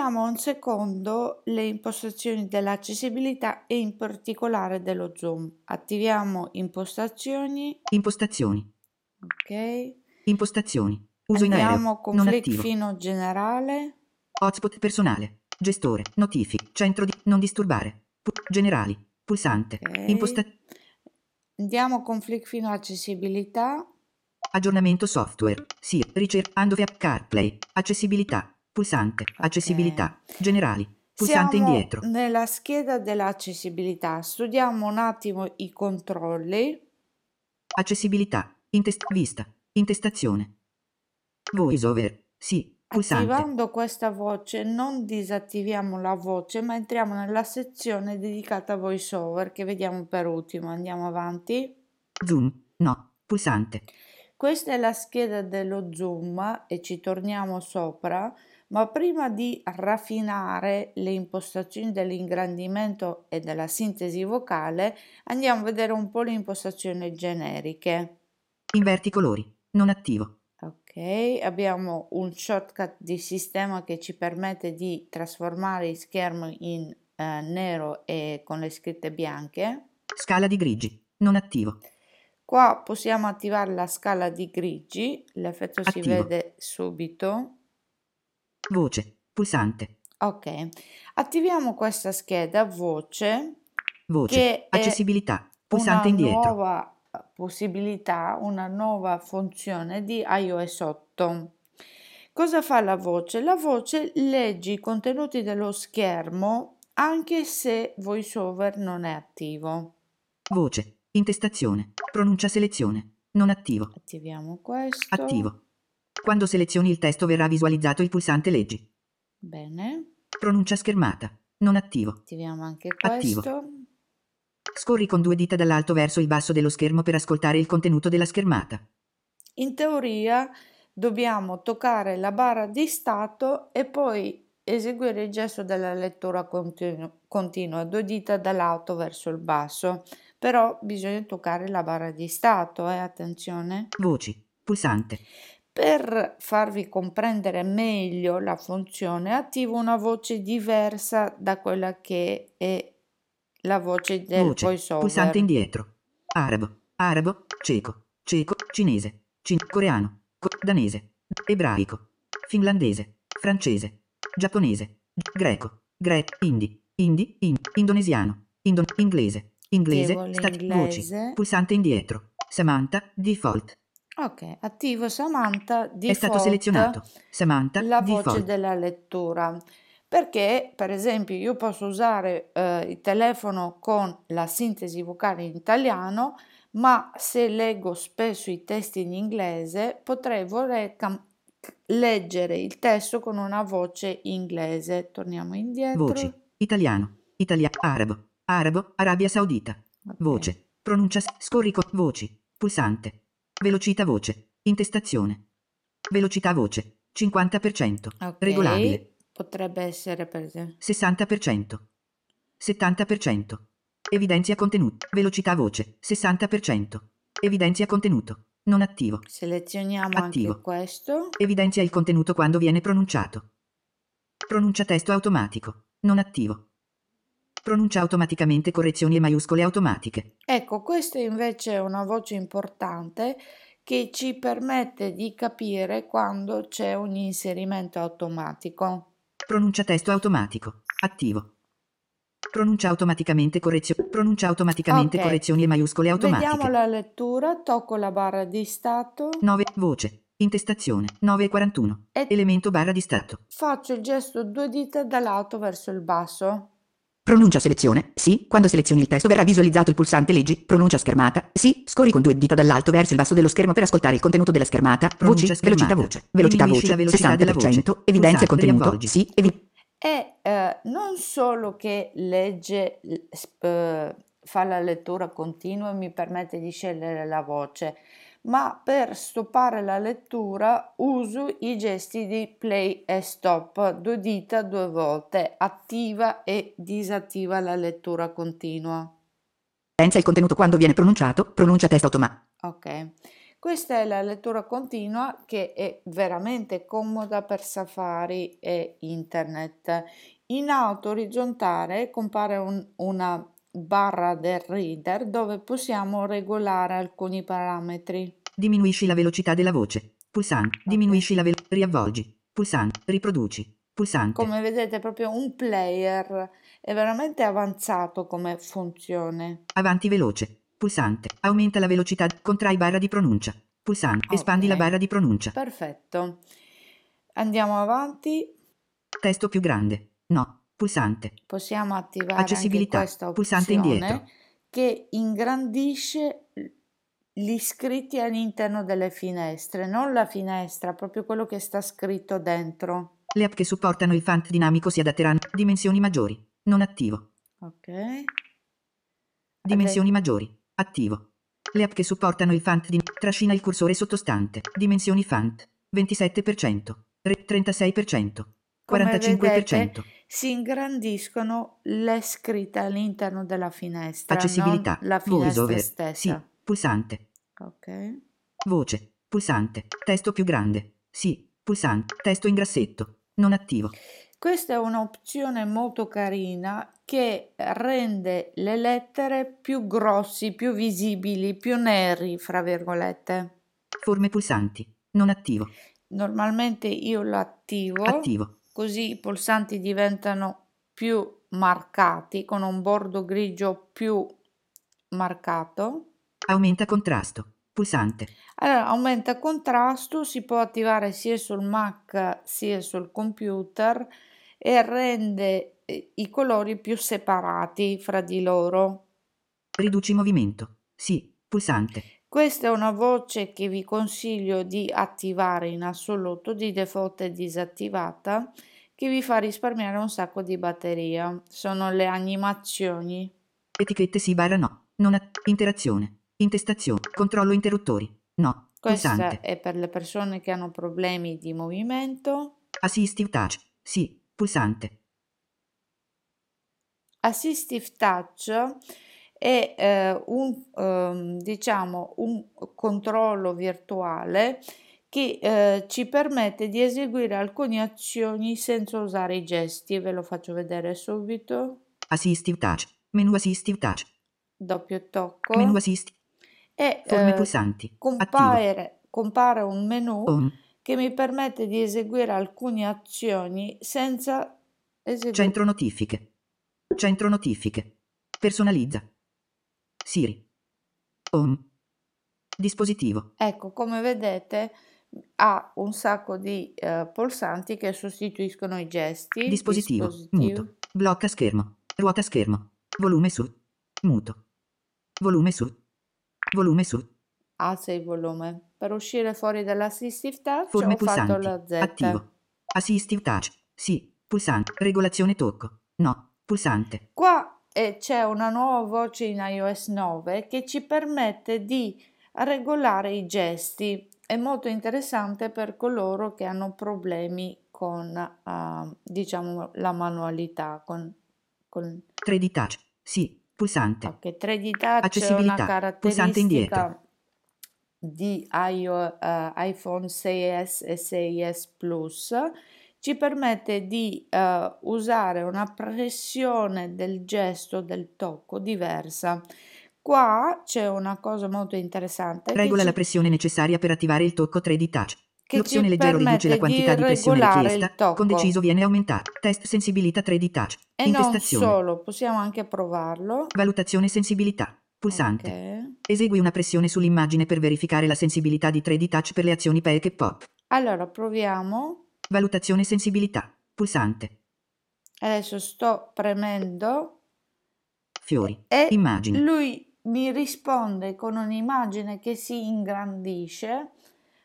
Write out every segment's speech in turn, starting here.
Vediamo un secondo le impostazioni dell'accessibilità e in particolare dello zoom. Attiviamo impostazioni. Impostazioni. Ok. Impostazioni. Uso in aereo. Andiamo flick attivo. fino generale. Hotspot personale. Gestore. Notifiche. Centro di... Non disturbare. Pu- generali. Pulsante. Ok. Imposta... Andiamo con flick fino accessibilità. Aggiornamento software. Sì. Ricerca. Handover CarPlay. Accessibilità. Pulsante. Accessibilità. Generali. Pulsante Siamo indietro. nella scheda dell'accessibilità. Studiamo un attimo i controlli. Accessibilità. Intest... Vista. Intestazione. VoiceOver. Sì. Pulsante. Attivando questa voce non disattiviamo la voce, ma entriamo nella sezione dedicata a VoiceOver che vediamo per ultimo. Andiamo avanti. Zoom. No. Pulsante. Questa è la scheda dello zoom e ci torniamo sopra, ma prima di raffinare le impostazioni dell'ingrandimento e della sintesi vocale, andiamo a vedere un po' le impostazioni generiche. Inverti colori. Non attivo. Ok, abbiamo un shortcut di sistema che ci permette di trasformare il schermo in eh, nero e con le scritte bianche. Scala di grigi. Non attivo. Qua possiamo attivare la scala di grigi, l'effetto si Attivo. vede subito. Voce. Pulsante. Ok, attiviamo questa scheda voce Voce. Accessibilità. Pulsante una indietro. nuova possibilità, una nuova funzione di iOS 8. Cosa fa la voce? La voce legge i contenuti dello schermo anche se VoiceOver non è attivo. Voce. Intestazione. Pronuncia selezione. Non attivo. Attiviamo questo. Attivo. Quando selezioni il testo verrà visualizzato il pulsante leggi. Bene, Pronuncia schermata. Non attivo. attiviamo anche Attivo. questo. Scorri con due dita dall'alto verso il basso dello schermo per ascoltare il contenuto della schermata. In teoria dobbiamo toccare la barra di stato e poi eseguire il gesto della lettura continu- continua, due dita dall'alto verso il basso, però bisogna toccare la barra di stato, eh, attenzione. Voci. Pulsante. Per farvi comprendere meglio la funzione, attivo una voce diversa da quella che è la voce del Voce. voiceover. Pulsante indietro. Arabo. Arabo. Ceco. Ceco. Cinese. Cin- coreano. co- danese. Ebraico. Finlandese. Francese. Giapponese. Greco. Greco. Hindi. Hindi. in- indonesiano. Indon- inglese. Inglese. L'inglese. voci. Pulsante indietro. Samantha. Default. Ok, attivo Samantha È default. stato selezionato. Samantha. la voce Default. della lettura. Perché, per esempio, io posso usare eh, il telefono con la sintesi vocale in italiano, ma se leggo spesso i testi in inglese, potrei voler cam- leggere il testo con una voce inglese. Torniamo indietro. Voci. Italiano. Italia. Arabo. Arabo. Arabia Saudita. Ok. Voce. Pronuncia. s- Scorri con. Voci. Pulsante. Velocità voce. Intestazione. Velocità voce. 50%. Ok, Regolabile. Potrebbe essere per esempio. 60%. 70%. Evidenzia contenuto. Velocità voce. 60%. Evidenzia contenuto. Non attivo. Selezioniamo Attivo. anche questo. Evidenzia il contenuto quando viene pronunciato. Pronuncia testo automatico. Non attivo. Pronuncia automaticamente correzioni e maiuscole automatiche. Ecco, questa invece è una voce importante che ci permette di capire quando c'è un inserimento automatico. Pronuncia testo automatico. Attivo. Pronuncia automaticamente correzioni. Pronuncia automaticamente Ok. correzioni e maiuscole automatiche. Vediamo la lettura, tocco la barra di stato, 9. Voce. Intestazione. 9.41. E- Elemento barra di stato. faccio il gesto due dita dall'alto verso il basso. Pronuncia selezione. Sì. Quando selezioni il testo verrà visualizzato il pulsante leggi. Pronuncia schermata. Sì. Scorri con due dita dall'alto verso il basso dello schermo per ascoltare il contenuto della schermata. Pronuncia Voci. schermata. Velocità voce. Velocità voce. velocità della 60%. voce. Evidenzia Pulsante, contenuto. Sì. Evi- E eh, non solo che legge, sp- fa la lettura continua e mi permette di scegliere la voce, ma per stoppare la lettura uso i gesti di play e stop, due dita due volte, attiva e disattiva la lettura continua. Evidenzia il contenuto quando viene pronunciato. Pronuncia testo automatico. Ok. Questa è la lettura continua che è veramente comoda per Safari e Internet. In alto orizzontale compare un- una barra del reader dove possiamo regolare alcuni parametri. Diminuisci la velocità della voce. Pulsante. Diminuisci la velocità. Riavvolgi. Pulsante. Riproduci. Pulsante. Come vedete è proprio un player, è veramente avanzato come funzione. Avanti veloce. Pulsante. Aumenta la velocità. Contrai barra di pronuncia. Pulsante. Espandi la barra di pronuncia. Perfetto. Andiamo avanti. Testo più grande. No. Pulsante. Possiamo attivare Accessibilità. Pulsante indietro. che ingrandisce gli scritti all'interno delle finestre, non la finestra, proprio quello che sta scritto dentro. Le app che supportano il font dinamico si adatteranno. Dimensioni maggiori. Non attivo. Ok. Dimensioni maggiori. Attivo. Le app che supportano il font di trascina il cursore sottostante. Dimensioni font. 27%. Re- 36%. Come 45%. Si ingrandiscono le scritte all'interno della finestra, Accessibilità. la finestra. Sì. stessa. Pulsante. Ok. Voce. Pulsante. Testo più grande. Sì. Pulsante. Testo in grassetto. Non attivo. Questa è un'opzione molto carina che rende le lettere più grossi, più visibili, più neri, fra virgolette. Forme pulsanti. Non attivo. Normalmente io lo attivo, Attivo. Così i pulsanti diventano più marcati, con un bordo grigio più marcato. Aumenta contrasto. Pulsante. Allora, aumenta contrasto, si può attivare sia sul Mac sia sul computer e rende eh, i colori più separati fra di loro. Riduci movimento. Sì. Pulsante. Questa è una voce che vi consiglio di attivare in assoluto, di default è disattivata, che vi fa risparmiare un sacco di batteria. Sono le animazioni. Etichette sì barra no. Non att- interazione. Intestazione. Controllo interruttori. No. Questa Pulsante. è per le persone che hanno problemi di movimento. Assistive touch. Sì. Pulsante. Assistive Touch è eh, un, ehm, diciamo, un controllo virtuale che eh, ci permette di eseguire alcune azioni senza usare i gesti. Ve lo faccio vedere subito. Assistive touch. Menu assistive touch. Doppio tocco Menu assistive. e Forme eh, pulsanti. Compare, compare un menu Home. che mi permette di eseguire alcune azioni senza eseguire. Centro notifiche. Centro notifiche. Personalizza. Siri. Home. Dispositivo. Ecco, come vedete ha un sacco di eh, pulsanti che sostituiscono i gesti. Dispositivo. Dispositivo. Muto. Blocca schermo. Ruota schermo. Volume su. Muto. Volume su. Volume su. Alza il volume. Per uscire fuori dall'assistive touch Forme ho fatto pulsanti. la Z. Attivo. Assistive touch. Sì. Pulsante. Regolazione tocco. No. Pulsante. Qua eh, c'è una nuova voce in iOS 9 che ci permette di regolare i gesti. È molto interessante per coloro che hanno problemi con, eh, diciamo, la manualità, con, con 3D touch. Sì. Pulsante. Ok, 3D Touch è una Accessibilità, pulsante indietro. caratteristica di eh, iPhone 6S e 6S Plus. Ci permette di eh, usare una pressione del gesto del tocco diversa. Qua c'è una cosa molto interessante Regola ci- la pressione necessaria per attivare il tocco 3D touch. L'opzione leggero riduce la quantità di pressione regolare il richiesta. Con deciso viene aumentata. Test sensibilità 3D touch. E non Intestazione. solo, possiamo anche provarlo. Valutazione sensibilità. Pulsante. Ok. Esegui una pressione sull'immagine per verificare la sensibilità di 3D touch per le azioni pack e pop. Allora proviamo. Valutazione sensibilità. Pulsante. Adesso sto premendo Fiori. e Immagini. lui mi risponde con un'immagine che si ingrandisce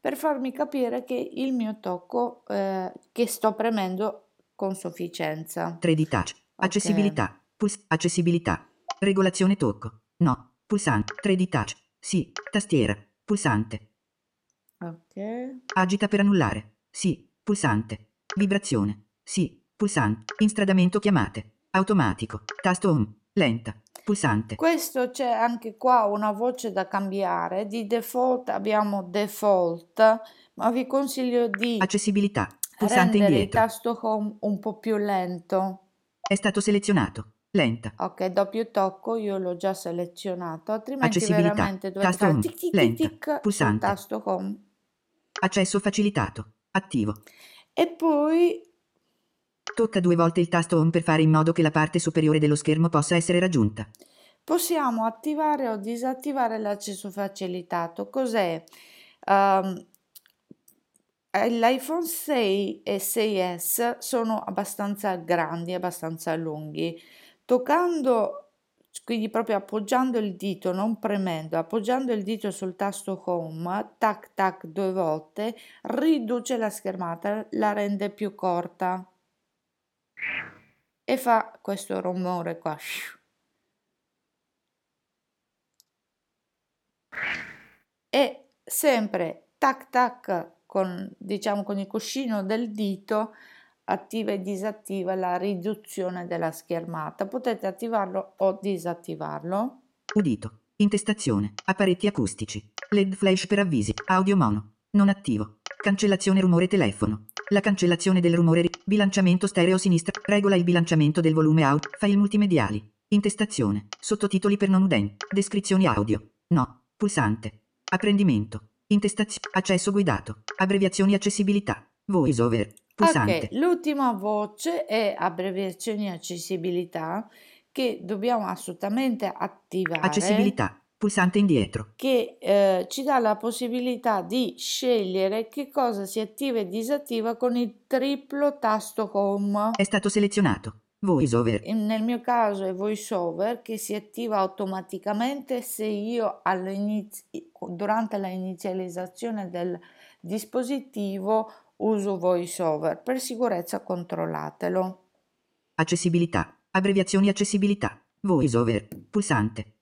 per farmi capire che il mio tocco eh, che sto premendo con sufficienza. 3D touch. Accessibilità. Puls- accessibilità. Regolazione tocco. No. Pulsante. 3D touch. Sì. Tastiera. Pulsante. Ok. Agita per annullare. Sì. Pulsante. Vibrazione. Sì. Pulsante. Instradamento chiamate. Automatico. Tasto home. Lenta. Pulsante. Questo c'è anche qua una voce da cambiare. Di default abbiamo default, ma vi consiglio di Accessibilità. Pulsante rendere il indietro. tasto home un po' più lento. È stato selezionato. Lenta. Ok, doppio tocco, io l'ho già selezionato, altrimenti veramente dovete Tasto fare tic tic tic tic Pulsante. tasto home. Accesso facilitato. Attivo. E poi Tocca due volte il tasto Home per fare in modo che la parte superiore dello schermo possa essere raggiunta. possiamo attivare o disattivare l'accesso facilitato. Cos'è? Eh, L'iPhone 6 e 6S sono abbastanza grandi, abbastanza lunghi. Toccando, quindi proprio appoggiando il dito, non premendo, appoggiando il dito sul tasto Home, tac tac due volte, riduce la schermata, la rende più corta e fa questo rumore qua. E sempre tac tac con diciamo con il cuscino del dito attiva e disattiva la riduzione della schermata. Potete attivarlo o disattivarlo. Udito. Intestazione. Apparecchi acustici. LED flash per avvisi. Audio mono. Non attivo. Cancellazione rumore telefono. La cancellazione del rumore. ri- Bilanciamento stereo sinistra. Regola il bilanciamento del volume audio. File multimediali. Intestazione. Sottotitoli per non udenti. Descrizioni audio. No. Pulsante. Apprendimento. Intestazione. Accesso guidato. Abbreviazioni accessibilità. Voice over. Pulsante. Ok, l'ultima voce è abbreviazioni accessibilità che dobbiamo assolutamente attivare. Accessibilità. Pulsante indietro. che eh, ci dà la possibilità di scegliere che cosa si attiva e disattiva con il triplo tasto home. È stato selezionato. Voice over. In- Nel mio caso è VoiceOver che si attiva automaticamente se io durante la inizializzazione del dispositivo uso VoiceOver. Per sicurezza controllatelo. Accessibilità. Abbreviazioni accessibilità. Voice over. Pulsante.